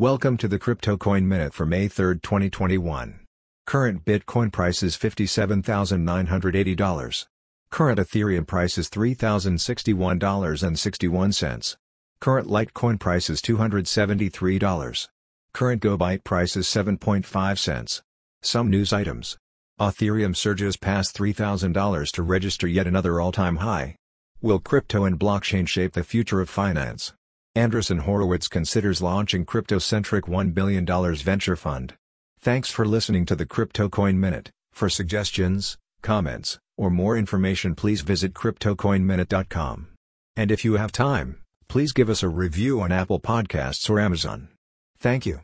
Welcome to the Crypto Coin Minute for May 3, 2021. Current Bitcoin price is $57,980. Current Ethereum price is $3,061.61. Current Litecoin price is $273. Current GoByte price is 7.5 cents. Some news items. Ethereum surges past $3,000 to register yet another all-time high. Will crypto and blockchain shape the future of finance? Andreessen Horowitz considers launching crypto-centric $1 billion venture fund. Thanks for listening to the Crypto Coin Minute. For suggestions, comments, or more information please visit CryptoCoinMinute.com. And if you have time, please give us a review on Apple Podcasts or Amazon. Thank you.